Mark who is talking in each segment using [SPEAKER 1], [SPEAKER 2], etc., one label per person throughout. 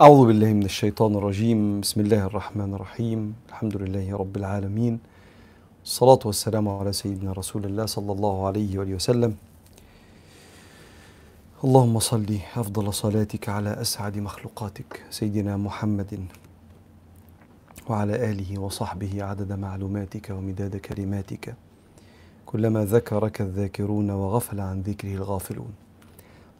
[SPEAKER 1] أعوذ بالله من الشيطان الرجيم. بسم الله الرحمن الرحيم. الحمد لله رب العالمين. الصلاة والسلام على سيدنا رسول الله صلى الله عليه وآله وسلم. اللهم صل أفضل صلاتك على أسعد مخلوقاتك سيدنا محمد وعلى آله وصحبه عدد معلوماتك ومداد كلماتك. كلما ذكرك الذاكرون وغفل عن ذكره الغافلون.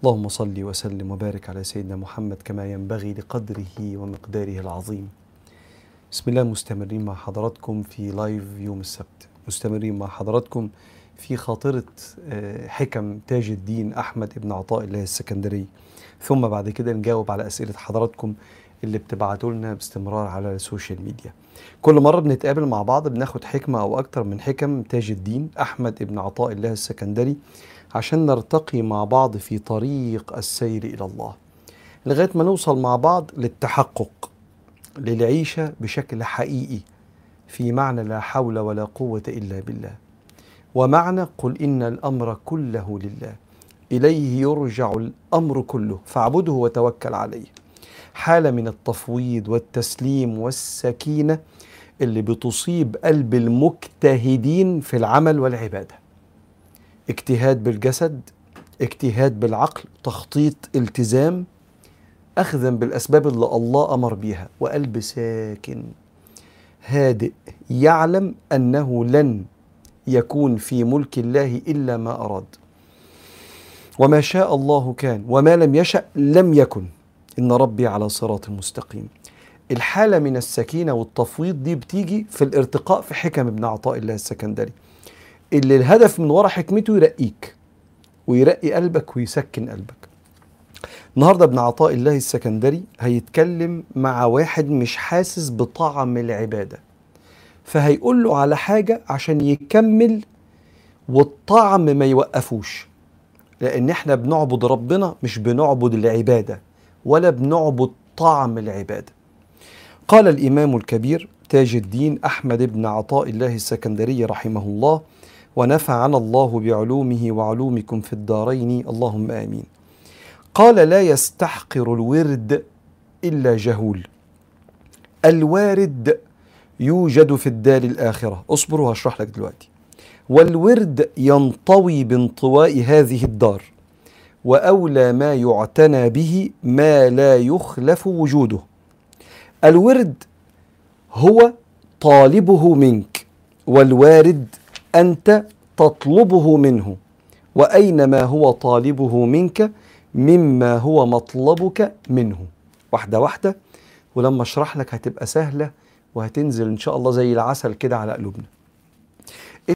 [SPEAKER 1] اللهم صل وسلم وبارك على سيدنا محمد كما ينبغي لقدره ومقداره العظيم. بسم الله مستمرين مع حضراتكم في live يوم السبت. مستمرين مع حضراتكم في خاطرة آه، حكم تاج الدين أحمد ابن عطاء الله السكندري ثم بعد كده نجاوب على أسئلة حضراتكم اللي بتبعتوا لنا باستمرار على ال social media كل مرة بنتقابل مع بعض بناخد حكمة أو أكتر من حكم تاج الدين أحمد ابن عطاء الله السكندري. عشان نرتقي مع بعض في طريق السير إلى الله. لغاية ما نوصل مع بعض للتحقق للعيشة بشكل حقيقي في معنى لا حول ولا قوة إلا بالله. ومعنى قل إن الأمر كله لله. إليه يرجع الأمر كله فاعبده وتوكل عليه. حالة من التفويض والتسليم والسكينة اللي بتصيب قلب المجتهدين في العمل والعبادة. اجتهاد بالجسد اجتهاد بالعقل تخطيط التزام أخذا بالأسباب اللي الله أمر بها وقلب ساكن هادئ يعلم أنه لن يكون في ملك الله إلا ما أراد. وما شاء الله كان وما لم يشأ لم يكن. إن ربي على صراط مستقيم. الحالة من السكينة والتفويض دي بتيجي في الارتقاء في حكم ابن عطاء الله السكندري. اللي الهدف من ورا حكمته يرقيك ويرقي قلبك ويسكن قلبك. النهارده ابن عطاء الله السكندري هيتكلم مع واحد مش حاسس بطعم العبادة. فهيقول له على حاجة عشان يكمل والطعم ما يوقفوش. لأن إحنا بنعبد ربنا مش بنعبد العبادة ولا بنعبد طعم العبادة. قال الإمام الكبير تاج الدين أحمد بن عطاء الله السكندري رحمه الله ونفعنا الله بعلومه وعلومكم في الدارين. اللهم آمين. قال لا يستحقر الورد إلا جهول. الوارد يوجد في الدار الآخرة. اصبر وهشرح لك دلوقتي. والورد ينطوي بانطواء هذه الدار وأولى ما يعتنى به ما لا يخلف وجوده. الورد هو طالبه منك والوارد أنت تطلبه منه وأينما هو طالبه منك مما هو مطلبك منه. واحدة واحدة ولما أشرح لك هتبقى سهلة وهتنزل إن شاء الله زي العسل كده على قلوبنا.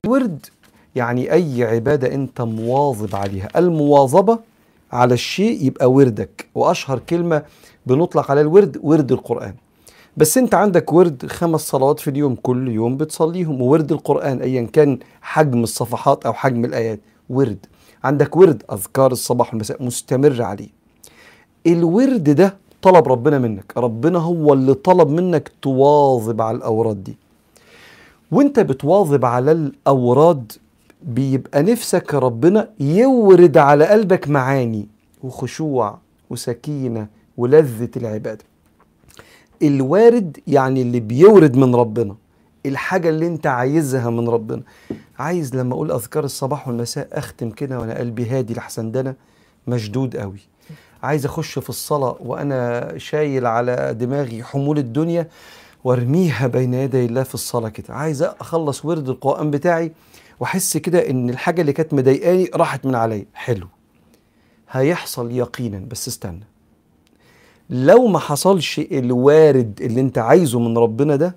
[SPEAKER 1] الورد يعني أي عبادة أنت مواظب عليها. المواظبة على الشيء يبقى وردك. وأشهر كلمة بنطلق على الورد ورد القرآن. بس انت عندك ورد خمس صلوات في اليوم كل يوم بتصليهم. وورد القرآن ايا كان حجم الصفحات أو حجم الآيات. ورد. عندك ورد أذكار الصباح والمساء مستمر عليه. الورد ده طلب ربنا منك. ربنا هو اللي طلب منك تواظب على الأوراد دي. وانت بتواظب على الأوراد بيبقى نفسك ربنا يورد على قلبك معاني وخشوع وسكينة ولذة العبادة. الوارد يعني اللي بيورد من ربنا الحاجة اللي انت عايزها من ربنا. عايز لما أقول أذكار الصباح والمساء أختم كده وأنا قلبي هادي لحسن ده مشدود قوي عايز أخش في الصلاة وأنا شايل على دماغي حمول الدنيا وأرميها بين يدي الله في الصلاة كده. عايز أخلص ورد القرآن بتاعي وأحس كده إن الحاجة اللي كانت مضايقاني راحت من عليا. حلو. هيحصل يقينا بس استنى. لو ما حصلش الوارد اللي انت عايزه من ربنا ده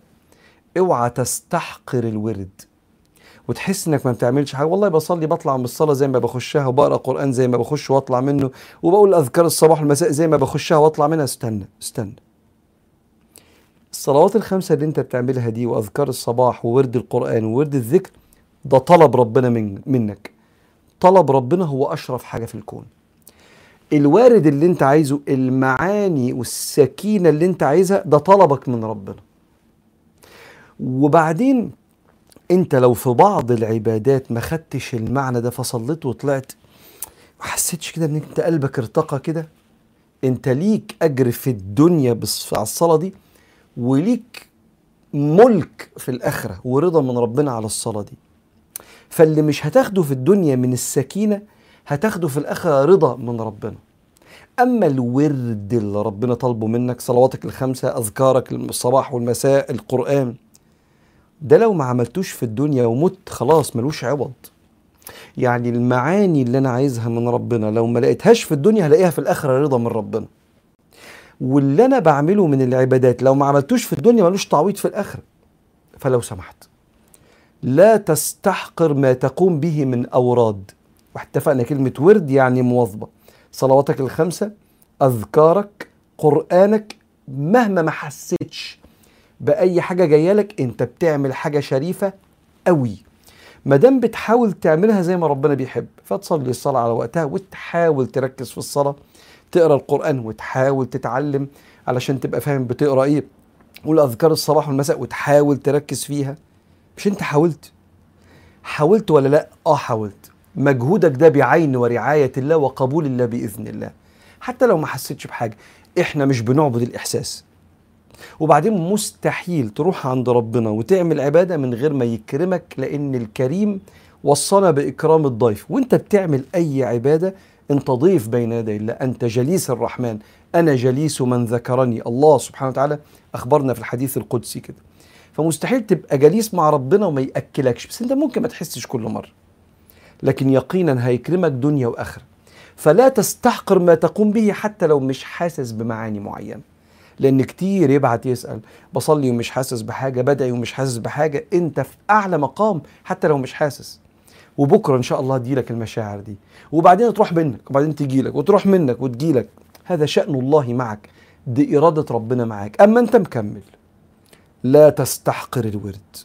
[SPEAKER 1] اوعى تستحقر الورد. وتحس انك ما بتعملش حاجة. والله بصلي بطلع من الصلاة زي ما بخشها وبقرأ قرآن زي ما بخش واطلع منه وبقول أذكار الصباح والمساء زي ما بخشها واطلع منها. استنى استنى. الصلوات الخمسة اللي انت بتعملها دي وأذكار الصباح وورد القرآن وورد الذكر ده طلب ربنا من منك. طلب ربنا هو أشرف حاجة في الكون. الوارد اللي انت عايزه المعاني والسكينة اللي انت عايزها ده طلبك من ربنا. وبعدين انت لو في بعض العبادات ما خدتش المعنى ده فصليت وطلعت ما حسيتش كده ان انت قلبك ارتقى كده؟ انت ليك أجر في الدنيا بس على الصلاة دي وليك ملك في الآخرة ورضا من ربنا على الصلاة دي. فاللي مش هتاخده في الدنيا من السكينة هتاخده في الآخرة رضا من ربنا. أما الورد اللي ربنا طالبه منك صلواتك الخمسة أذكارك الصباح والمساء القرآن ده لو ما عملتوش في الدنيا ومت خلاص ملوش عوض. يعني المعاني اللي أنا عايزها من ربنا لو ما لقيتهاش في الدنيا هلاقيها في الآخرة رضا من ربنا. واللي أنا بعمله من العبادات لو ما عملتوش في الدنيا ملوش تعويض في الآخرة. فلو سمحت لا تستحقر ما تقوم به من أوراد. واتفقنا كلمة ورد يعني مواظبة. صلواتك الخمسة أذكارك قرآنك مهما ما حسيتش بأي حاجة جاية لك أنت بتعمل حاجة شريفة قوي. ما دام بتحاول تعملها زي ما ربنا بيحب فتصلي الصلاة على وقتها وتحاول تركز في الصلاة تقرأ القرآن وتحاول تتعلم علشان تبقى فاهم بتقرأ إيه والأذكار الصباح والمساء وتحاول تركز فيها. مش أنت حاولت؟ حاولت ولا لأ؟ آه حاولت. مجهودك ده بعين ورعاية الله وقبول الله بإذن الله. حتى لو ما حسيتش بحاجة إحنا مش بنعبد الإحساس. وبعدين مستحيل تروح عند ربنا وتعمل عبادة من غير ما يكرمك لأن الكريم وصانا بإكرام الضيف. وأنت بتعمل أي عبادة أنت ضيف بين يدي الله. أنت جليس الرحمن. أنا جليس من ذكرني. الله سبحانه وتعالى أخبرنا في الحديث القدسي كده. فمستحيل تبقى جليس مع ربنا وما يأكلكش. بس أنت ممكن ما تحسش كل مرة. لكن يقينا هيكرمك دنيا وآخرة. فلا تستحقر ما تقوم به حتى لو مش حاسس بمعاني معينة. لأن كتير يبعت يسأل بصلي ومش حاسس بحاجة بدعي ومش حاسس بحاجة أنت في أعلى مقام حتى لو مش حاسس. وبكرة إن شاء الله تجيلك المشاعر دي. وبعدين تروح منك وبعدين تجيلك وتروح منك وتجيلك هذا شأن الله معك دي إرادة ربنا معاك أما أنت مكمل. لا تستحقر الورد.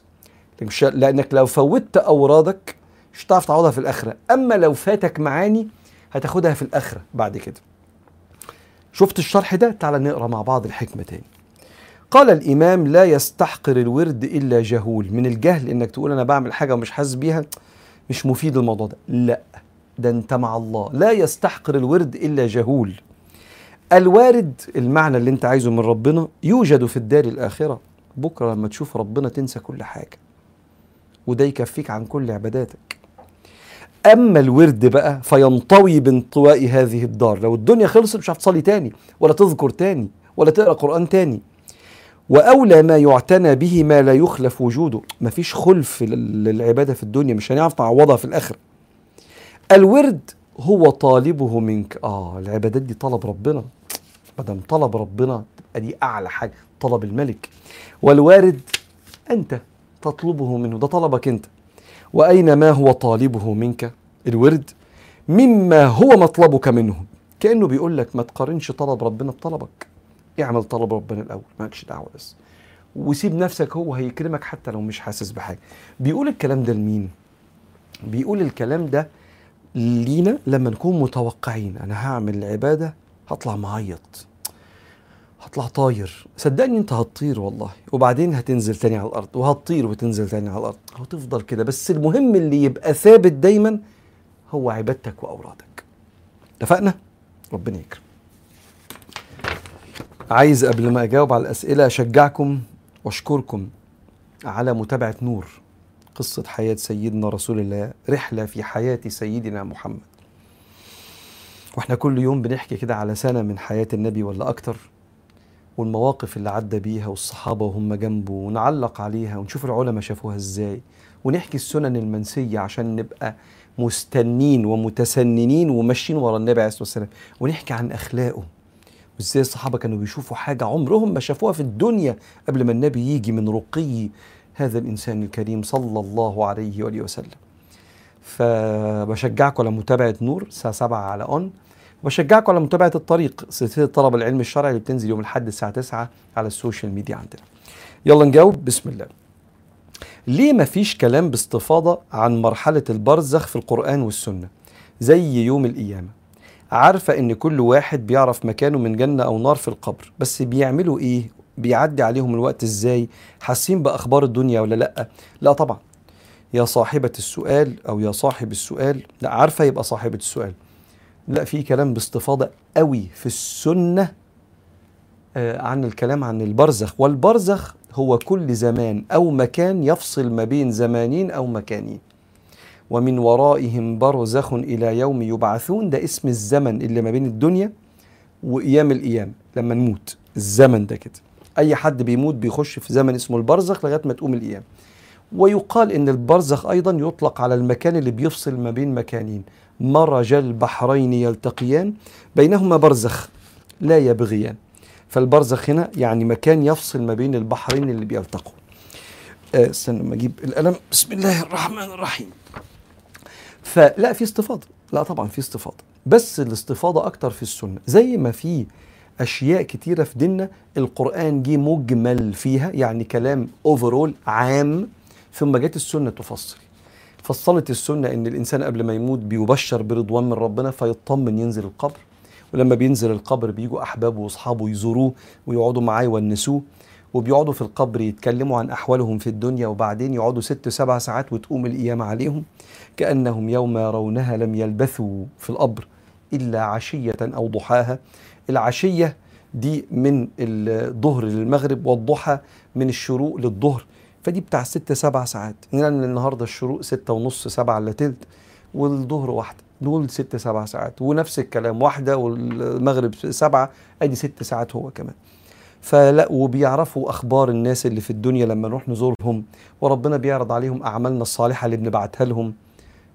[SPEAKER 1] لأنك لو فوتت أورادك مش هتعرف تعوضها في الآخرة. أما لو فاتك معاني هتاخدها في الآخرة بعد كده. شفت الشرح ده؟ تعال نقرأ مع بعض الحكمة تاني. قال الإمام لا يستحقر الورد إلا جهول. من الجهل إنك تقول أنا بعمل حاجة ومش حاسس بيها مش مفيد الموضوع ده. لا. ده أنت مع الله. لا يستحقر الورد إلا جهول. الوارد المعنى اللي أنت عايزه من ربنا يوجد في الدار الآخرة. بكرة لما تشوف ربنا تنسى كل حاجة. وده يكفيك عن كل عباداتك. أما الورد بقى فينطوي بانطواء هذه الدار. لو الدنيا خلصت مش هتصلي تاني ولا تذكر تاني ولا تقرأ قرآن تاني. وأولى ما يعتنى به ما لا يخلف وجوده. مفيش خلف للعبادة في الدنيا مش هنعرف نعوضها في الآخرة. الورد هو طالبه منك. آه العبادات دي طلب ربنا. ما دام طلب ربنا تبقى دي أعلى حاجة طلب الملك. والوارد أنت تطلبه منه. ده طلبك أنت. وأين ما هو طالبه منك؟ الورد. مما هو مطلبك منه. كأنه بيقول لك ما تقارنش طلب ربنا بطلبك. اعمل طلب ربنا الأول مالكش دعوة بس. وسيب نفسك هو هيكرمك حتى لو مش حاسس بحاجة. بيقول الكلام ده لمين؟ بيقول الكلام ده لينا لما نكون متوقعين. أنا هعمل العبادة هطلع معيط. هطلع طاير. صدقني انت هتطير والله. وبعدين هتنزل تاني على الأرض وهتطير وتنزل تاني على الأرض. وتفضل كده. بس المهم اللي يبقى ثابت دايما هو عبادتك وأورادك. اتفقنا؟ ربنا يكرم. عايز قبل ما أجاوب على الأسئلة أشجعكم وأشكركم على متابعة نور قصة حياة سيدنا رسول الله رحلة في حياة سيدنا محمد. وإحنا كل يوم بنحكي كده على سنة من حياة النبي ولا أكتر. والمواقف اللي عدى بيها والصحابة وهم جنبه ونعلق عليها ونشوف العلماء شافوها إزاي ونحكي السنن المنسية عشان نبقى مستنين ومتسننين وماشيين ورا النبي عليه الصلاة والسلام. ونحكي عن أخلاقه وإزاي الصحابة كانوا بيشوفوا حاجة عمرهم ما شافوها في الدنيا قبل ما النبي يجي من رقي هذا الإنسان الكريم صلى الله عليه وآله وسلم. فبشجعكم على متابعة نور الساعة 7 على ON وبشجعكم على متابعة الطريق سلسلة طلب العلم الشرعي اللي بتنزل يوم الأحد الساعة 9 على ال social media عندنا. يلا نجاوب بسم الله. ليه ما فيش كلام باستفاضة عن مرحلة البرزخ في القرآن والسنة زي يوم القيامة؟ عارفة إن كل واحد بيعرف مكانه من جنة أو نار في القبر بس بيعملوا إيه؟ بيعدي عليهم الوقت إزاي؟ حاسين بأخبار الدنيا ولا لأ؟ لا طبعا. يا صاحبة السؤال أو يا صاحب السؤال لا عارفة يبقى صاحبة السؤال لا في كلام باستفاضة قوي في السنة آه، عن الكلام عن البرزخ. والبرزخ هو كل زمان أو مكان يفصل ما بين زمانين أو مكانين. ومن ورائهم برزخ إلى يوم يبعثون ده اسم الزمن اللي ما بين الدنيا وأيام القيامه لما نموت. الزمن ده كده. أي حد بيموت بيخش في زمن اسمه البرزخ لغاية ما تقوم القيامه ويقال إن البرزخ أيضا يطلق على المكان اللي بيفصل ما بين مكانين. مرج البحرين يلتقيان بينهما برزخ لا يبغيان. فالبرزخ هنا يعني مكان يفصل ما بين البحرين اللي بيلتقوا. آه، استنى ما أجيب القلم. بسم الله الرحمن الرحيم. فلا في استفاضة. لا طبعا في استفاضة. بس الاستفاضة أكتر في السنة. زي ما في أشياء كتيرة في ديننا القرآن جه مجمل فيها يعني كلام اوفرول عام ثم جت السنة تفصل. فصلت السنة إن الإنسان قبل ما يموت بيبشر برضوان من ربنا فيطمن ينزل القبر. ولما بينزل القبر بيجوا أحبابه وأصحابه يزوروه ويقعدوا معاه يونسوه وبيقعدوا في القبر يتكلموا عن أحوالهم في الدنيا وبعدين يقعدوا ست سبع ساعات وتقوم القيامة عليهم كأنهم يوم يرونها لم يلبثوا في القبر إلا عشية أو ضحاها. العشية دي من الظهر للمغرب والضحى من الشروق للظهر. فدي بتاع ست سبع ساعات. يعني النهارده الشروق ستة ونص سبعة الا تلت والظهر واحدة. دول ست سبع ساعات. ونفس الكلام واحدة والمغرب سبعة أدي ست ساعات هو كمان. فلا وبيعرفوا أخبار الناس اللي في الدنيا لما نروح نزورهم وربنا بيعرض عليهم أعمالنا الصالحة اللي بنبعتها لهم.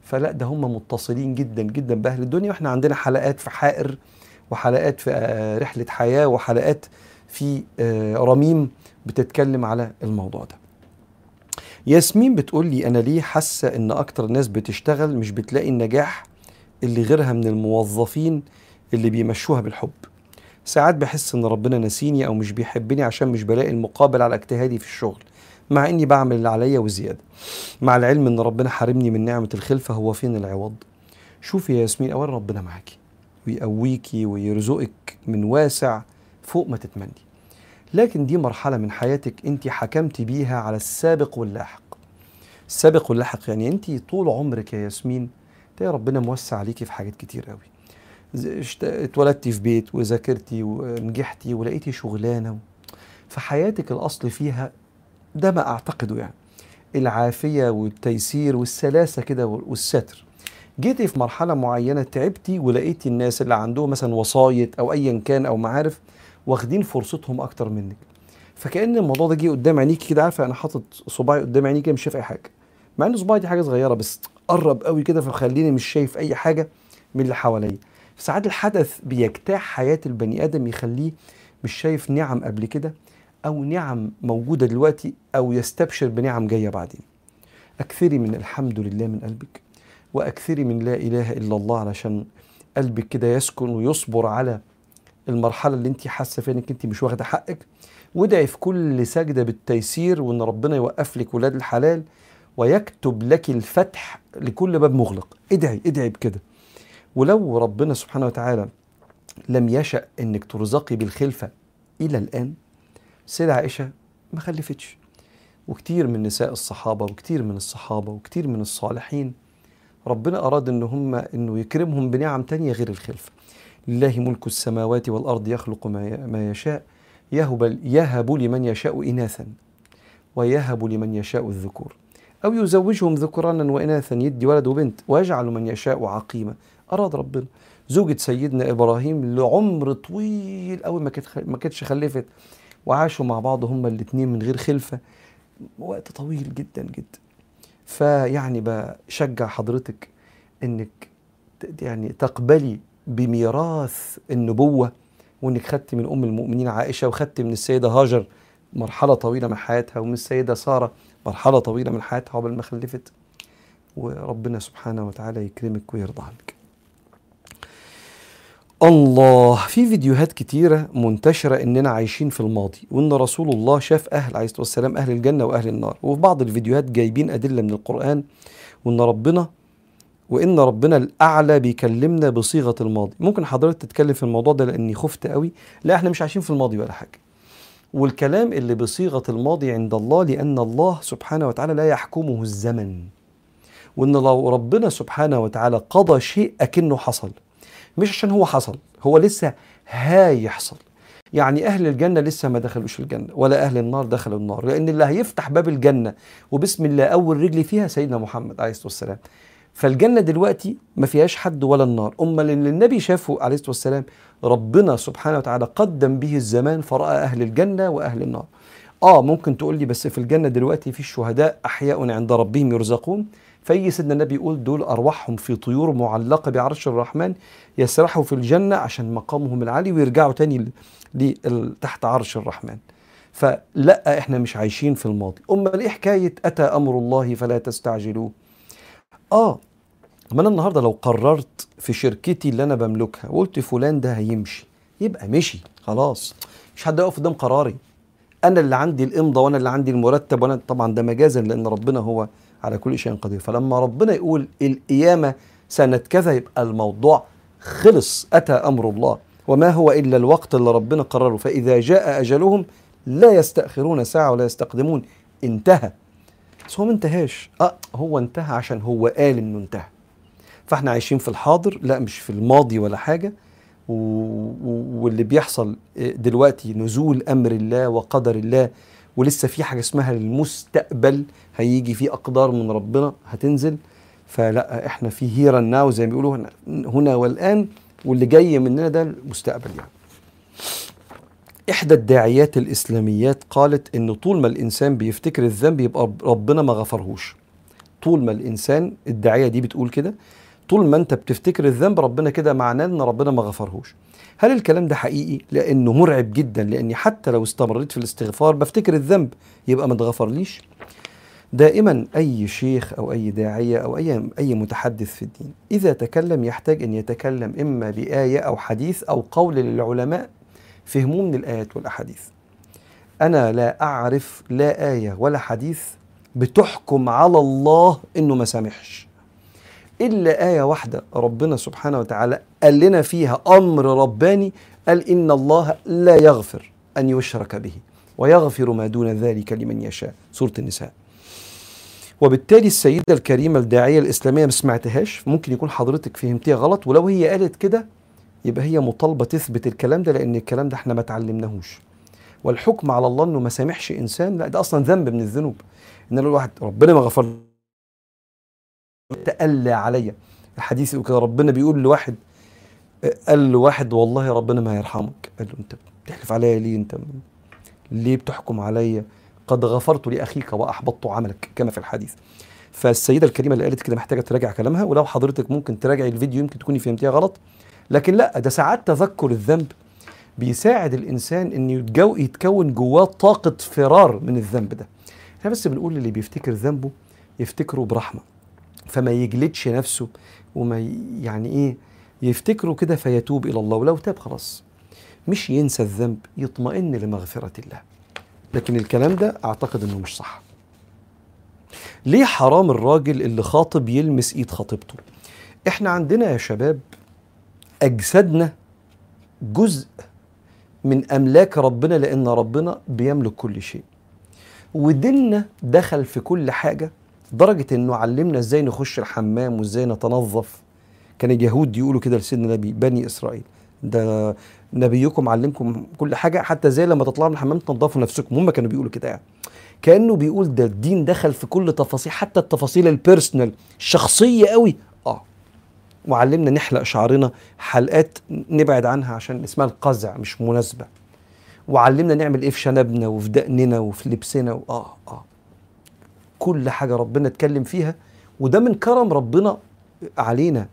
[SPEAKER 1] فلا ده هم متصلين جدا جدا بأهل الدنيا. وإحنا عندنا حلقات في حائر وحلقات في آه، رحلة حياة وحلقات في آه، رميم بتتكلم على الموضوع ده. ياسمين بتقول لي أنا ليه حاسة إن أكتر ناس بتشتغل مش بتلاقي النجاح اللي غيرها من الموظفين اللي بيمشوها بالحب. ساعات بحس إن ربنا نسيني أو مش بيحبني عشان مش بلاقي المقابل على اجتهادي في الشغل مع إني بعمل اللي عليا وزيادة. مع العلم إن ربنا حارمني من نعمة الخلفة هو فين العوض؟ شوفي يا ياسمين اولا ربنا معاكي ويقويكي ويرزقك من واسع فوق ما تتمني. لكن دي مرحلة من حياتك انت حكمتي بيها على السابق واللاحق. السابق واللاحق يعني انت طول عمرك يا ياسمين تلاقي ربنا موسع عليكي في حاجات كتير قوي. اتولدتي في بيت وذاكرتي ونجحتي ولقيتي شغلانة فحياتك الأصل فيها ده ما أعتقده يعني. العافية والتيسير والسلاسة كده والستر. جيتي في مرحلة معينة تعبتي ولقيتي الناس اللي عندهم مثلا وسايط أو ايا كان أو معارف واخدين فرصتهم أكتر منك. فكأن الموضوع ده جه قدام عينيكي كده عارفه أنا حاطط صباعي قدام عينيكي مش شايف أي حاجة. مع إن صباعي دي حاجة صغيرة بس قرب قوي كده فخليني مش شايف أي حاجة من اللي حواليا. ساعات الحدث بيجتاح حياة البني آدم يخليه مش شايف نعم قبل كده أو نعم موجودة دلوقتي أو يستبشر بنعم جاية بعدين. أكثري من الحمد لله من قلبك وأكثري من لا إله إلا الله علشان قلبك كده يسكن ويصبر على المرحلة اللي انت حاسة فيها انك انت مش واخدة حقك. وادعي في كل سجدة بالتيسير وان ربنا يوقف لك ولاد الحلال ويكتب لك الفتح لكل باب مغلق. ادعي ادعي بكده. ولو ربنا سبحانه وتعالى لم يشأ انك ترزقي بالخلفة إلى الآن سيدة عائشة ما خلفتش. وكتير من نساء الصحابة وكتير من الصحابة وكتير من الصالحين ربنا أراد إن هم إنه يكرمهم بنعم تانية غير الخلفة. لله ملك السماوات والأرض يخلق ما يشاء يهب, يهب لمن يشاء إناثا ويهب لمن يشاء الذكور. أو يزوجهم ذكرانا وإناثا يدي ولد وبنت ويجعل من يشاء عقيما. أراد ربنا. زوجة سيدنا إبراهيم لعمر طويل أوي ما كانت ما كانتش خلفت. وعاشوا مع بعض هما الاثنين من غير خلفة. وقت طويل جدا جدا. فيعني بشجع حضرتك إنك يعني تقبلي بميراث النبوة وإنك خدت من أم المؤمنين عائشة وخدت من السيدة هاجر مرحلة طويلة من حياتها ومن السيدة سارة مرحلة طويلة من حياتها قبل ما خلفت. وربنا سبحانه وتعالى يكرمك ويرضى عنك. الله في فيديوهات كتيرة منتشرة إننا عايشين في الماضي وإن رسول الله شاف أهل عليه الصلاة والسلام أهل الجنة وأهل النار. وفي بعض الفيديوهات جايبين أدلة من القرآن وإن ربنا وإن ربنا الأعلى بيكلمنا بصيغة الماضي. ممكن حضرتك تتكلم في الموضوع ده لأني خفت قوي. لا إحنا مش عايشين في الماضي ولا حاجة. والكلام اللي بصيغة الماضي عند الله لأن الله سبحانه وتعالى لا يحكمه الزمن. وإن لو ربنا سبحانه وتعالى قضى شيء أكنه حصل. مش عشان هو حصل هو لسه هيحصل يعني أهل الجنة لسه ما دخلوش الجنة ولا أهل النار دخلوا النار. لأن اللي هيفتح باب الجنة وبسم الله أول رجل فيها سيدنا محمد عليه الصلاة والسلام. فالجنة دلوقتي ما فيهاش حد ولا النار. أما اللي النبي شافه عليه الصلاة والسلام ربنا سبحانه وتعالى قدم به الزمان فرأى أهل الجنة وأهل النار. آه ممكن تقول لي بس في الجنة دلوقتي في الشهداء أحياء عند ربهم يرزقون؟ فيجي سيدنا النبي يقول دول أرواحهم في طيور معلقة بعرش الرحمن يسرحوا في الجنة عشان مقامهم العالي ويرجعوا تاني تحت عرش الرحمن. فلا إحنا مش عايشين في الماضي. أمال إيه حكاية أتى أمر الله فلا تستعجلوه؟ آه. ما أنا النهارده لو قررت في شركتي اللي أنا بملكها وقلت فلان ده هيمشي يبقى مشي خلاص. مش حد يقف قدام قراري. أنا اللي عندي الامضه وأنا اللي عندي المرتب وأنا طبعا ده مجازا لأن ربنا هو على كل شيء قدير. فلما ربنا يقول القيامة سنة كذا يبقى الموضوع خلص أتى أمر الله. وما هو إلا الوقت اللي ربنا قرره. فإذا جاء أجلهم لا يستأخرون ساعة ولا يستقدمون. انتهى. بس هو ما انتهاش. آه هو انتهى عشان هو قال إنه انتهى. فإحنا عايشين في الحاضر لا مش في الماضي ولا حاجة. و... واللي بيحصل دلوقتي نزول أمر الله وقدر الله ولسه في حاجة اسمها المستقبل هيجي في أقدار من ربنا هتنزل. فلا إحنا في هيرا ناو زي ما بيقولوا هنا, هنا والآن واللي جاي مننا ده المستقبل يعني. إحدى الداعيات الإسلاميات قالت إن طول ما الإنسان بيفتكر الذنب يبقى ربنا ما غفرهوش. طول ما الإنسان الداعية دي بتقول كده طول ما أنت بتفتكر الذنب ربنا كده معناه إن ربنا ما غفرهوش. هل الكلام ده حقيقي؟ لأنه مرعب جدا لأني حتى لو استمريت في الاستغفار بفتكر الذنب يبقى ما اتغفرليش دائما أي شيخ أو أي داعية أو أي أي متحدث في الدين إذا تكلم يحتاج أن يتكلم إما بآية أو حديث أو قول للعلماء فهموه من الآيات والأحاديث. أنا لا أعرف لا آية ولا حديث بتحكم على الله إنه ما سامحش. إلا آية واحدة ربنا سبحانه وتعالى قال لنا فيها أمر رباني قال إن الله لا يغفر أن يشرك به ويغفر ما دون ذلك لمن يشاء. سورة النساء. وبالتالي السيدة الكريمة الداعية الإسلامية ما سمعتهاش ممكن يكون حضرتك فهمتيها غلط ولو هي قالت كده يبقى هي مطالبة تثبت الكلام ده لأن الكلام ده إحنا ما تعلمناهوش. والحكم على الله إنه ما سامحش إنسان لا ده أصلا ذنب من الذنوب. إن الواحد ربنا ما غفر تألى عليا. الحديث يقول كده ربنا بيقول لواحد قال لواحد والله ربنا ما هيرحمك قال له أنت بتحلف عليا ليه؟ أنت ليه بتحكم عليا؟ قد غفرت لأخيك وأحبطت عملك. كما في الحديث. فالسيدة الكريمة اللي قالت كده محتاجة تراجع كلامها ولو حضرتك ممكن تراجعي الفيديو يمكن تكوني فهمتيها غلط. لكن لا ده ساعات تذكر الذنب بيساعد الإنسان ان يتجو يتكون جواه طاقة فرار من الذنب ده. إحنا بس بنقول للي بيفتكر ذنبه يفتكره برحمة فما يجلدش نفسه وما يعني إيه يفتكره كده فيتوب إلى الله. ولو تاب خلاص مش ينسى الذنب يطمئن لمغفرة الله. لكن الكلام ده أعتقد إنه مش صح. ليه حرام الراجل اللي خاطب يلمس إيد خطيبته؟ إحنا عندنا يا شباب أجسادنا جزء من أملاك ربنا لأن ربنا بيملك كل شيء. وديننا دخل في كل حاجة درجة إنه علمنا إزاي نخش الحمام وإزاي نتنظف. كان اليهود يقولوا كده لسيدنا النبي بني إسرائيل. ده نبيكم علمكم كل حاجة حتى زي لما تطلعوا من الحمام تنظفوا نفسكم. هم كانوا بيقولوا كده يعني. كأنه بيقول ده الدين دخل في كل تفاصيل حتى التفاصيل البيرسونال الشخصيه قوي. وعلمنا نحلق شعرنا حلقات نبعد عنها عشان اسمها القزع مش مناسبة. وعلمنا نعمل إيه في شنبنا وفي دقننا وفي لبسنا. آه آه. كل حاجة ربنا اتكلم فيها وده من كرم ربنا علينا.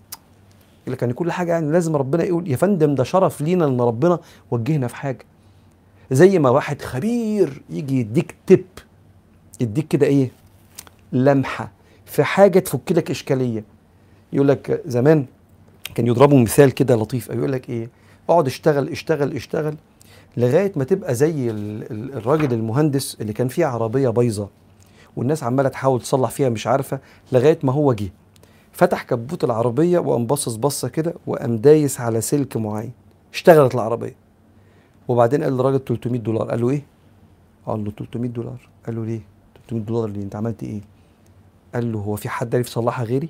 [SPEAKER 1] يقول لك يعني كل حاجة يعني لازم ربنا يقول يا فندم ده شرف لينا إن ربنا وجهنا في حاجة. زي ما واحد خبير يجي يديك تip يديك كده إيه؟ لمحة في حاجة تفك لك إشكالية. يقول لك زمان كان يضربوا مثال كده لطيف يقول لك إيه اقعد اشتغل اشتغل اشتغل لغاية ما تبقى زي الراجل المهندس اللي كان فيه عربية بايظة والناس عمالة تحاول تصلح فيها مش عارفة لغاية ما هو جه فتح كبوت العربية وقام باصص بصة كده وقام دايس على سلك معين اشتغلت العربية وبعدين قال للراجل 300 دولار قال له إيه؟ قال له 300 دولار قال له ليه؟ 300 دولار ليه؟ أنت عملت إيه؟ قال له هو في حد عرف يصلحها غيري؟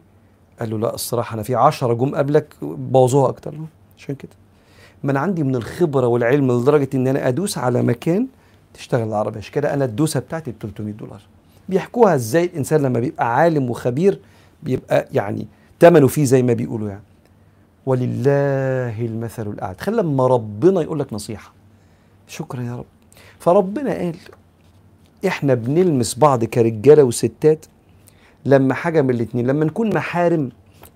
[SPEAKER 1] قال له لا الصراحة أنا في 10 جم قبلك بوظوها أكتر. عشان كده. ما أنا عندي من الخبرة والعلم لدرجة إن أنا أدوس على مكان تشتغل العربية. عشان كده أنا الدوسة بتاعتي ب 300 دولار. بيحكوها إزاي الإنسان لما بيبقى عالم وخبير بيبقى يعني ثمنه فيه زي ما بيقولوا يعني. ولله المثل الأعلى. تخيل لما ربنا يقول لك نصيحة. شكرا يا رب. فربنا قال إحنا بنلمس بعض كرجالة وستات لما حاجة من الاتنين لما نكون محارم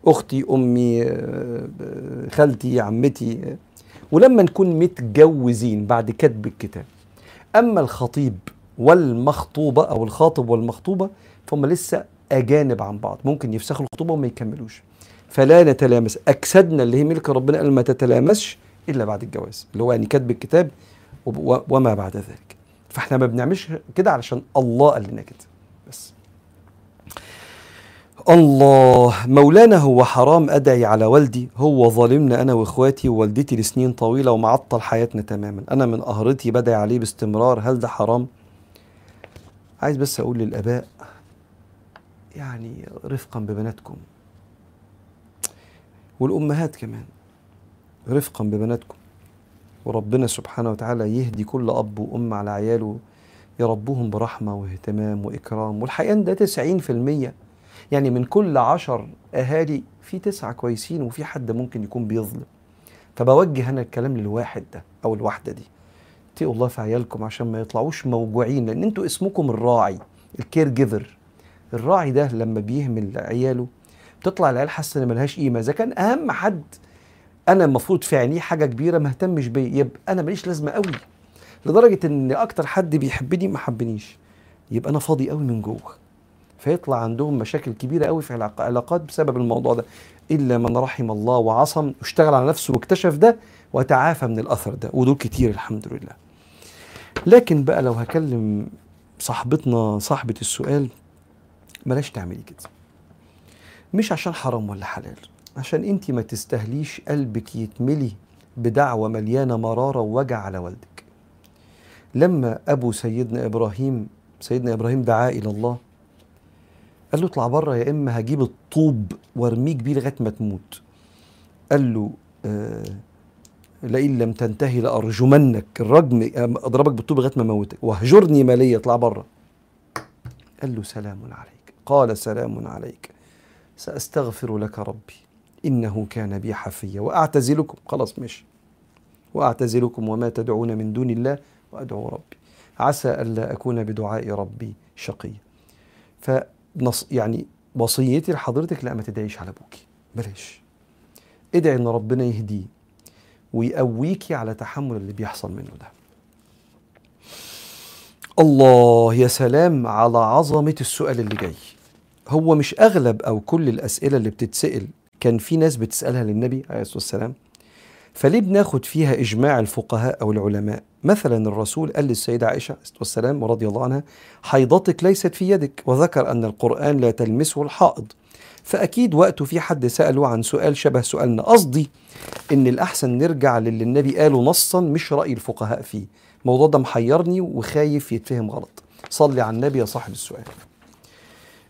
[SPEAKER 1] أختي أمي آه، خالتي عمتي آه، ولما نكون متجوزين بعد كتب الكتاب. أما الخطيب والمخطوبة أو الخاطب والمخطوبة فهم لسه أجانب عن بعض ممكن يفسخوا الخطوبة وما يكملوش. فلا نتلامس. اجسادنا اللي هي ملك ربنا قال ما تتلامسش إلا بعد الجواز اللي هو يعني كتب الكتاب وما بعد ذلك. فإحنا ما بنعملش كده علشان الله قال لنا كده. الله مولانا هو حرام أدعي على والدي هو ظالمنا أنا وإخواتي ووالدتي لسنين طويلة ومعطل حياتنا تماما. أنا من قهرتي بدعي عليه باستمرار. هل ده حرام؟ عايز بس أقول للآباء يعني رفقا ببناتكم. والأمهات كمان رفقا ببناتكم. وربنا سبحانه وتعالى يهدي كل أب وأم على عياله. يربوهم برحمة واهتمام وإكرام. والحقيقة إن ده 90% يعني من كل عشر أهالي في تسعة كويسين وفي حد ممكن يكون بيظلم. فبوجه أنا الكلام للواحد ده أو الواحده دي. اتقوا الله في عيالكم عشان ما يطلعوش موجوعين لأن أنتوا اسمكم الراعي الكير جيفر. الراعي ده لما بيهمل عياله بتطلع العيال حاسة إن ملهاش قيمة. إذا كان أهم حد أنا المفروض في عينيه حاجة كبيرة ما اهتمش بيا يبقى أنا ماليش لازمة قوي لدرجة إن أكتر حد بيحبني ما حبنيش يبقى أنا فاضي قوي من جوه. فيطلع عندهم مشاكل كبيرة قوي في العلاق- العلاقات بسبب الموضوع ده. إلا من رحم الله وعصم واشتغل على نفسه واكتشف ده وتعافى من الأثر ده. ودول كتير الحمد لله. لكن بقى لو هكلم صاحبتنا صاحبة السؤال بلاش تعملي كده. مش عشان حرام ولا حلال عشان أنت ما تستهليش قلبك يتملي بدعوة مليانة مرارة ووجع على والدك. لما أبو سيدنا إبراهيم سيدنا إبراهيم دعا إلى الله قال له اطلع بره يا إما هجيب الطوب وارميك بيه لغاية ما تموت. قال له آه لئن لم تنتهي لأرجمنك الرجم أضربك بالطوب لغاية ما موتك. واهجرني مالية اطلع بره. قال له سلام عليك. قال سلام عليك. سأستغفر لك ربي. إنه كان بي حفيا وأعتزلكم. خلاص مش وأعتزلكم وما تدعون من دون الله وأدعو ربي. عسى ألا أكون بدعاء ربي شقيا. فنص يعني وصيتي لحضرتك لا ما تدعيش على أبوكي بلاش. ادعي إن ربنا يهديه ويقويكي على تحمل اللي بيحصل منه ده. الله يا سلام على عظمة السؤال اللي جاي. هو مش أغلب أو كل الأسئلة اللي بتتسأل كان في ناس بتسألها للنبي عليه الصلاة والسلام فليه بناخد فيها إجماع الفقهاء أو العلماء؟ مثلا الرسول قال عليه الصلاه والسلام ورضي الله عنها حيضتك ليست في يدك. وذكر أن القرآن لا تلمسه الحائض. فأكيد وقته في حد ساله عن سؤال شبه سؤالنا. قصدي إن الأحسن نرجع للي النبي قاله نصا مش رأي الفقهاء فيه. الموضوع ده محيرني وخايف يتفهم غلط. صلي على النبي يا صاحب السؤال.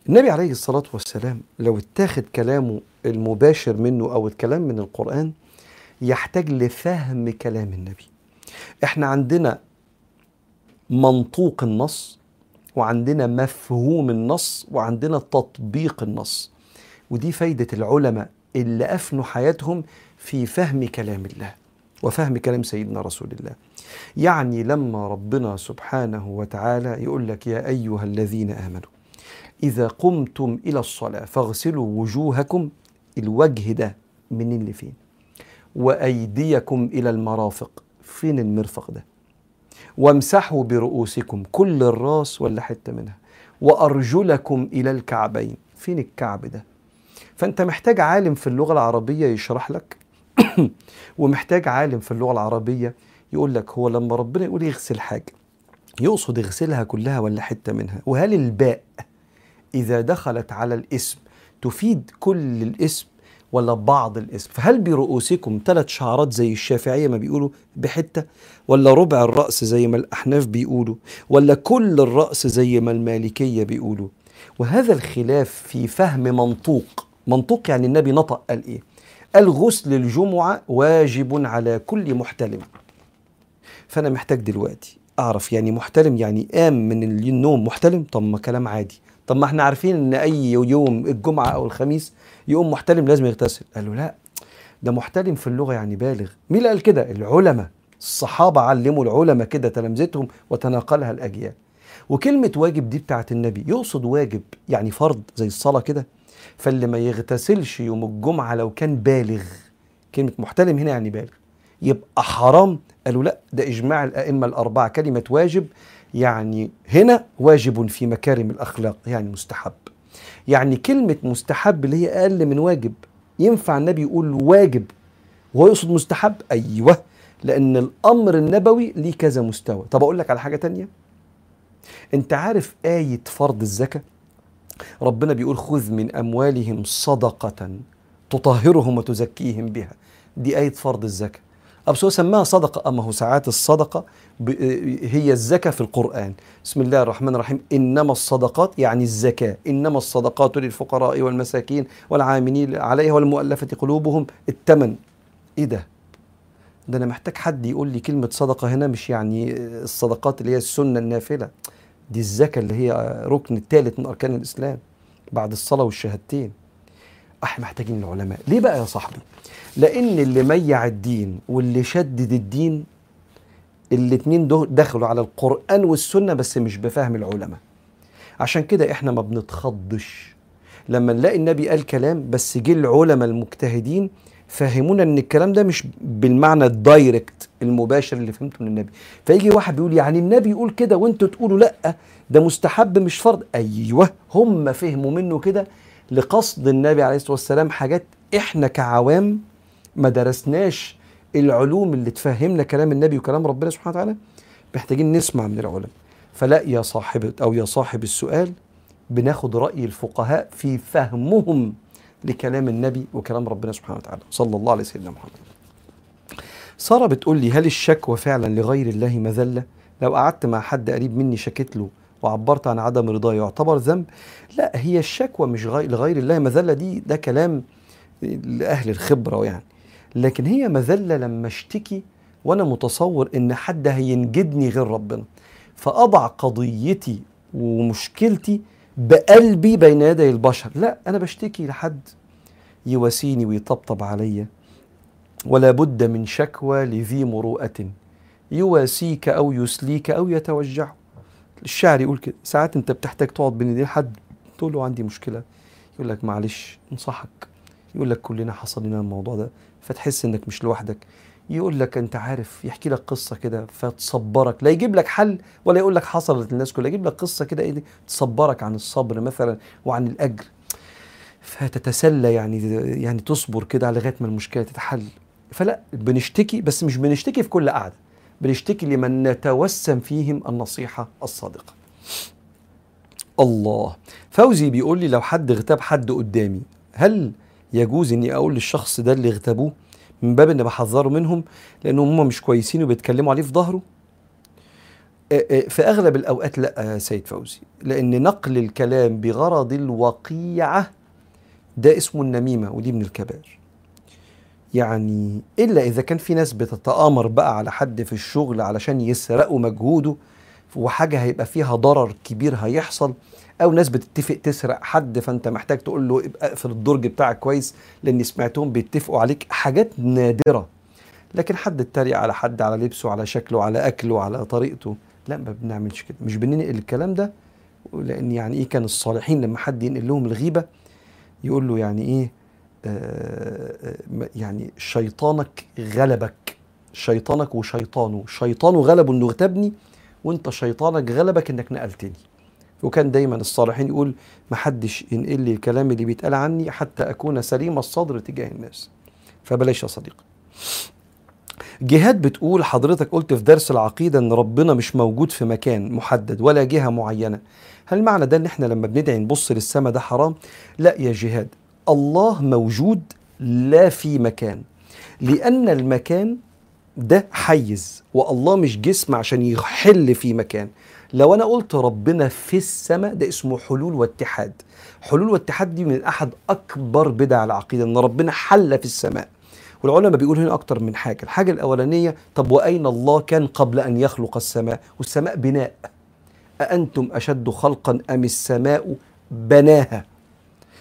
[SPEAKER 1] النبي عليه الصلاة والسلام لو اتاخد كلامه المباشر منه أو الكلام من القرآن يحتاج لفهم كلام النبي. إحنا عندنا منطوق النص وعندنا مفهوم النص وعندنا تطبيق النص. ودي فايدة العلماء اللي أفنوا حياتهم في فهم كلام الله وفهم كلام سيدنا رسول الله. يعني لما ربنا سبحانه وتعالى يقول لك يا أيها الذين آمنوا إذا قمتم إلى الصلاة فاغسلوا وجوهكم الوجه ده منين لفين وأيديكم إلى المرافق. فين المرفق ده؟ وامسحوا برؤوسكم كل الراس ولا حتة منها. وأرجلكم إلى الكعبين. فين الكعب ده؟ فأنت محتاج عالم في اللغة العربية يشرح لك. ومحتاج عالم في اللغة العربية يقول لك هو لما ربنا يقول يغسل حاجة يقصد يغسلها كلها ولا حتة منها؟ وهل الباء إذا دخلت على الاسم تفيد كل الاسم؟ ولا بعض الاسم. فهل برؤوسكم ثلاث شعرات زي الشافعية ما بيقولوا بحتة؟ ولا ربع الرأس زي ما الأحناف بيقولوا؟ ولا كل الرأس زي ما المالكية بيقولوا؟ وهذا الخلاف في فهم منطوق. منطوق يعني النبي نطق قال إيه؟ الغسل الجمعة واجب على كل محتلم. فأنا محتاج دلوقتي أعرف يعني محتلم يعني قام من النوم محتلم؟ طب ما كلام عادي. طب ما إحنا عارفين إن أي يوم الجمعة أو الخميس يقوم محتلم لازم يغتسل. قالوا لا ده محتلم في اللغة يعني بالغ. مين اللي قال كده؟ العلماء. الصحابة علموا العلماء كده تلامذتهم وتناقلها الأجيال. وكلمة واجب دي بتاعت النبي يقصد واجب يعني فرض زي الصلاة كده. فاللي ما يغتسلش يوم الجمعة لو كان بالغ كلمة محتلم هنا يعني بالغ. يبقى حرام. قالوا لا ده إجماع الأئمة الأربعة. كلمة واجب يعني هنا واجب في مكارم الأخلاق يعني مستحب. يعني كلمة مستحب اللي هي أقل من واجب ينفع النبي يقول واجب وهو يقصد مستحب؟ أيوه لأن الأمر النبوي ليه كذا مستوى. طب أقول لك على حاجة تانية. أنت عارف آية فرض الزكاة؟ ربنا بيقول خذ من أموالهم صدقة تطهرهم وتزكيهم بها. دي آية فرض الزكاة. أبو هو سماها صدقة أما هو ساعات الصدقة؟ هي الزكاة في القرآن. بسم الله الرحمن الرحيم. إنما الصدقات يعني الزكاة. إنما الصدقات للفقراء والمساكين والعاملين عليها والمؤلفة قلوبهم التمن. إيه ده؟ ده أنا محتاج حد يقول لي كلمة صدقة هنا مش يعني الصدقات اللي هي السنة النافلة. دي الزكاة اللي هي ركن الثالث من أركان الإسلام بعد الصلاة والشهادتين. إحنا محتاجين العلماء. ليه بقى يا صاحبي؟ لأن اللي ميع الدين واللي شدد الدين الاتنين دخلوا على القرآن والسنة بس مش بفهم العلماء. عشان كده إحنا ما بنتخضش. لما نلاقي النبي قال كلام بس جه العلماء المجتهدين فهمونا إن الكلام ده مش بالمعنى الدايركت المباشر اللي فهمته من النبي. فيجي واحد بيقول يعني النبي يقول كده وأنتوا تقولوا لأ؟ ده مستحب مش فرض. أيوه هم فهموا منه كده لقصد النبي عليه الصلاة والسلام حاجات إحنا كعوام ما درسناش العلوم اللي تفهمنا كلام النبي وكلام ربنا سبحانه وتعالى محتاجين نسمع من العلماء. فلا يا صاحب أو يا صاحب السؤال بناخد رأي الفقهاء في فهمهم لكلام النبي وكلام ربنا سبحانه وتعالى. صلى الله عليه سيدنا محمد. سارة بتقول لي هل الشكوى فعلا لغير الله مذلة؟ لو قعدت مع حد قريب مني شكيت له وعبرت عن عدم رضاه يعتبر ذنب؟ لا هي الشكوى مش غير لغير الله مذلة دي ده كلام لأهل الخبرة يعني. لكن هي مذلة لما اشتكي وأنا متصور إن حد هينجدني غير ربنا. فأضع قضيتي ومشكلتي بقلبي بين يدي البشر. لا أنا بشتكي لحد يواسيني ويطبطب عليا. ولا بد من شكوى لذي مروءة. يواسيك أو يسليك أو يتوجعه الشاعر يقول كده ساعات أنت بتحتاج تقعد بين ايدين حد تقول له عندي مشكلة. يقول لك معلش انصحك. يقول لك كلنا حصل لنا الموضوع ده. فتحس إنك مش لوحدك. يقول لك أنت عارف يحكي لك قصة كده فتصبرك. لا يجيب لك حل ولا يقول لك حصلت للناس كلها. يجيب لك قصة كده إيه تصبرك عن الصبر مثلا وعن الأجر. فتتسلى يعني يعني تصبر كده لغاية ما المشكلة تتحل. فلا بنشتكي بس مش بنشتكي في كل قعدة. بنشتكي لمن نتوسم فيهم النصيحة الصادقة. الله. فوزي بيقول لي لو حد اغتاب حد قدامي هل يجوز إني أقول للشخص ده اللي اغتابوه من باب إني بحذره منهم لأنهم هم مش كويسين وبيتكلموا عليه في ظهره. في أغلب الأوقات لا يا سيد فوزي لأن نقل الكلام بغرض الوقيعة ده اسمه النميمة ودي من الكبائر. يعني إلا إذا كان في ناس بتتآمر بقى على حد في الشغل علشان يسرقوا مجهوده وحاجة هيبقى فيها ضرر كبير هيحصل أو ناس بتتفق تسرق حد فأنت محتاج تقول له ابقى اقفل الدرج بتاعك كويس لأني سمعتهم بيتفقوا عليك حاجات نادرة. لكن حد اتريق على حد على لبسه على شكله على أكله على طريقته لا ما بنعملش كده. مش بننقل الكلام ده لأن يعني إيه كان الصالحين لما حد ينقل لهم الغيبة يقول له يعني إيه يعني شيطانك غلبك شيطانك وشيطانه شيطانه غلبه إنه اغتابني وانت شيطانك غلبك انك نقلتني. وكان دايما الصالحين يقول ما حدش ينقل لي الكلام اللي بيتقال عني حتى أكون سليم الصدر تجاه الناس. فبلاش يا صديقي. جهاد بتقول حضرتك قلت في درس العقيدة إن ربنا مش موجود في مكان محدد ولا جهة معينة. هل معنى ده إن إحنا لما بندعي نبص للسماء ده حرام؟ لا يا جهاد. الله موجود لا في مكان. لأن المكان ده حيز والله مش جسم عشان يحل في مكان. لو أنا قلت ربنا في السماء ده اسمه حلول واتحاد. حلول واتحاد دي من أحد أكبر بدع العقيدة إن ربنا حل في السماء. والعلماء بيقولوا هنا أكتر من حاجة الحاجة الأولانية طب وأين الله كان قبل أن يخلق السماء؟ والسماء بناء. أأنتم أشد خلقا أم السماء بناها؟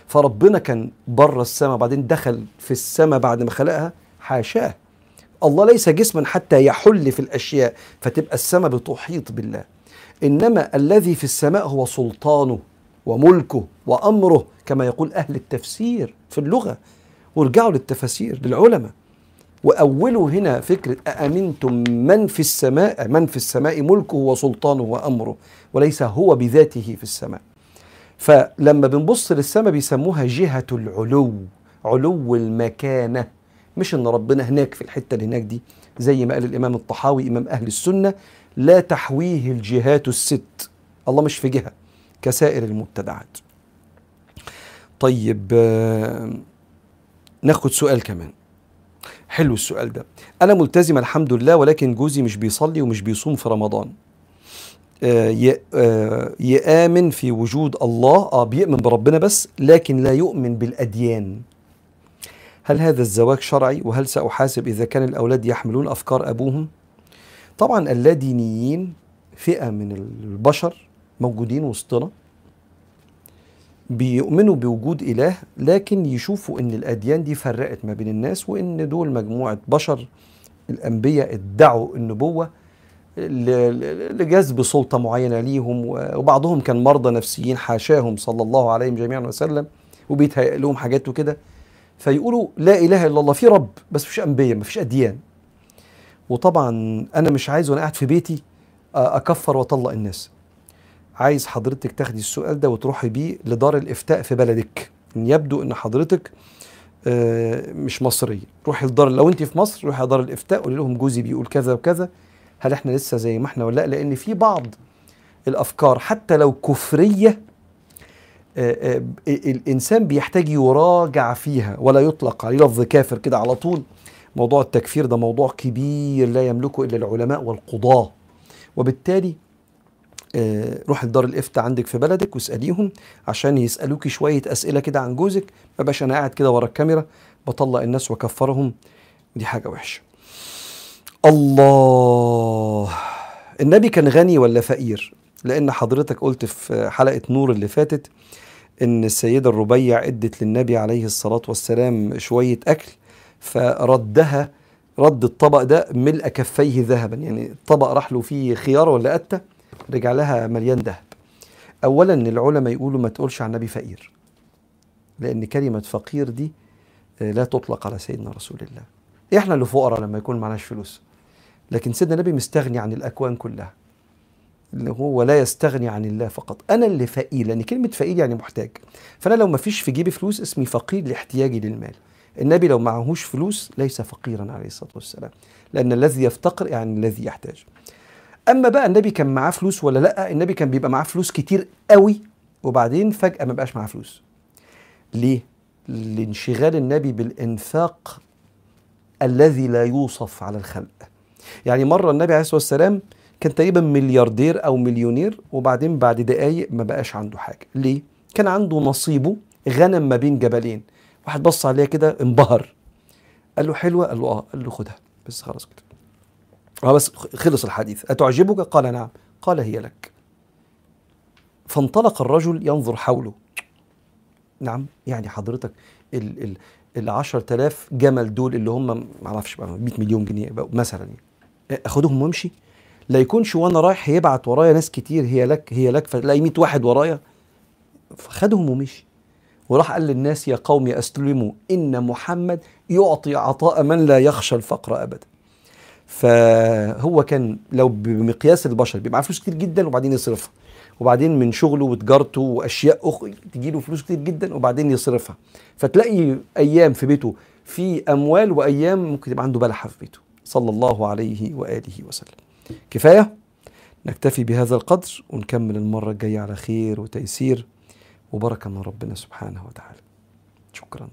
[SPEAKER 1] فربنا كان بره السماء بعدين دخل في السماء بعد ما خلقها حاشاه. الله ليس جسما حتى يحل في الأشياء فتبقى السماء بتحيط بالله. إنما الذي في السماء هو سلطانه وملكه وأمره كما يقول أهل التفسير في اللغة. وارجعوا للتفاسير للعلماء. وأولوا هنا فكرة أأمنتم من في السماء؟ من في السماء ملكه وسلطانه وأمره وليس هو بذاته في السماء. فلما بنبص للسماء بيسموها جهة العلو علو المكانة. مش إن ربنا هناك في الحتة اللي هناك دي زي ما قال الإمام الطحاوي إمام أهل السنة لا تحويه الجهات الست. الله مش في جهة كسائر المبتدعات. طيب آه، ناخد سؤال كمان. حلو السؤال ده. أنا ملتزمه الحمد لله ولكن جوزي مش بيصلي ومش بيصوم في رمضان. آه، ي- آه، يآمن في وجود الله. آه بيؤمن بربنا بس لكن لا يؤمن بالأديان. هل هذا الزواج شرعي؟ وهل سأحاسب إذا كان الأولاد يحملون أفكار أبوهم؟ طبعا اللادينيين فئة من البشر موجودين وسطنا بيؤمنوا بوجود إله لكن يشوفوا إن الأديان دي فرقت ما بين الناس وإن دول مجموعة بشر الأنبياء ادعوا النبوة لجذب سلطة معينة ليهم وبعضهم كان مرضى نفسيين حاشاهم صلى الله عليهم جميعا وسلم وبيتهيأ لهم حاجات وكده. فيقولوا لا إله إلا الله في رب بس مفيش أنبياء مفيش أديان. وطبعا أنا مش عايز وأنا قاعد في بيتي أكفر وأطلق الناس. عايز حضرتك تاخدي السؤال ده وتروحي بيه لدار الإفتاء في بلدك. يبدو إن حضرتك مش مصرية روحي لدار لو أنت في مصر روحي لدار الإفتاء قولي لهم جوزي بيقول كذا وكذا. هل إحنا لسه زي ما إحنا ولا لأ؟ لأن في بعض الأفكار حتى لو كفرية الإنسان بيحتاج يراجع فيها ولا يطلق عليه. لفظ كافر كده على طول. موضوع التكفير ده موضوع كبير لا يملكه إلا العلماء والقضاة. وبالتالي آه، روح لدار الإفتاء عندك في بلدك واسأليهم عشان يسالوكي شوية أسئلة كده عن جوزك. ما بقاش أنا قاعد كده ورا الكاميرا بطلق الناس وأكفرهم. دي حاجة وحشة. الله. النبي كان غني ولا فقير؟ لأن حضرتك قلت في حلقة نور اللي فاتت إن السيدة الربيع إدت للنبي عليه الصلاة والسلام شوية أكل فردها رد الطبق ده ملء كفيه ذهبا. يعني الطبق راح له فيه خيار ولا قتة رجع لها مليان ذهب. اولا العلماء يقولوا ما تقولش عن النبي فقير لأن كلمة فقير دي آه، لا تطلق على سيدنا رسول الله. إحنا اللي فقراء لما يكون معناش فلوس. لكن سيدنا النبي مستغني عن الأكوان كلها. اللي هو لا يستغني عن الله فقط. أنا اللي فقير لأن كلمة فقير يعني محتاج. فأنا لو ما فيش في جيبي فلوس اسمي فقير لاحتياجي للمال. النبي لو معهوش فلوس ليس فقيرا عليه الصلاة والسلام لأن الذي يفتقر يعني الذي يحتاج. أما بقى النبي كان معاه فلوس ولا لأ النبي كان بيبقى معاه فلوس كتير قوي وبعدين فجأة ما بقاش معاه فلوس. ليه؟ لانشغال النبي بالإنفاق الذي لا يوصف على الخلق. يعني مرة النبي عليه الصلاة والسلام كان تقريبا ملياردير أو مليونير وبعدين بعد دقايق ما بقاش عنده حاجة. ليه؟ كان عنده نصيبه غنم ما بين جبلين. واحد بص عليها كده انبهر. قال له حلوة؟ قال له آه. قال له خدها. بس خلاص كده. آه بس خلص الحديث. أتعجبك؟ قال نعم. قال هي لك. فانطلق الرجل ينظر حوله. نعم يعني حضرتك ال ال ال 10000 جمل دول اللي هم ما أعرفش بقى 100 مليون جنيه مثلا يعني أخدهم وأمشي؟ لا يكونش وأنا رايح هيبعت ورايا ناس كتير هي لك هي لك فلاقي 100 واحد ورايا. فخدهم ومشي. وراح قال للناس يا قوم أستلموا إن محمد يعطي عطاء من لا يخشى الفقر أبدا. فهو كان لو بمقياس البشر بيبقى معاه فلوس كتير جدا وبعدين يصرفها. وبعدين من شغله وتجارته وأشياء أخرى تجيله فلوس كتير جدا وبعدين يصرفها. فتلاقي أيام في بيته في أموال وأيام ممكن يبقى عنده بلحة في بيته. صلى الله عليه وآله وسلم. كفاية. نكتفي بهذا القدر ونكمل المرة الجاية على خير وتيسير. وبركة من ربنا سبحانه وتعالى. شكرا.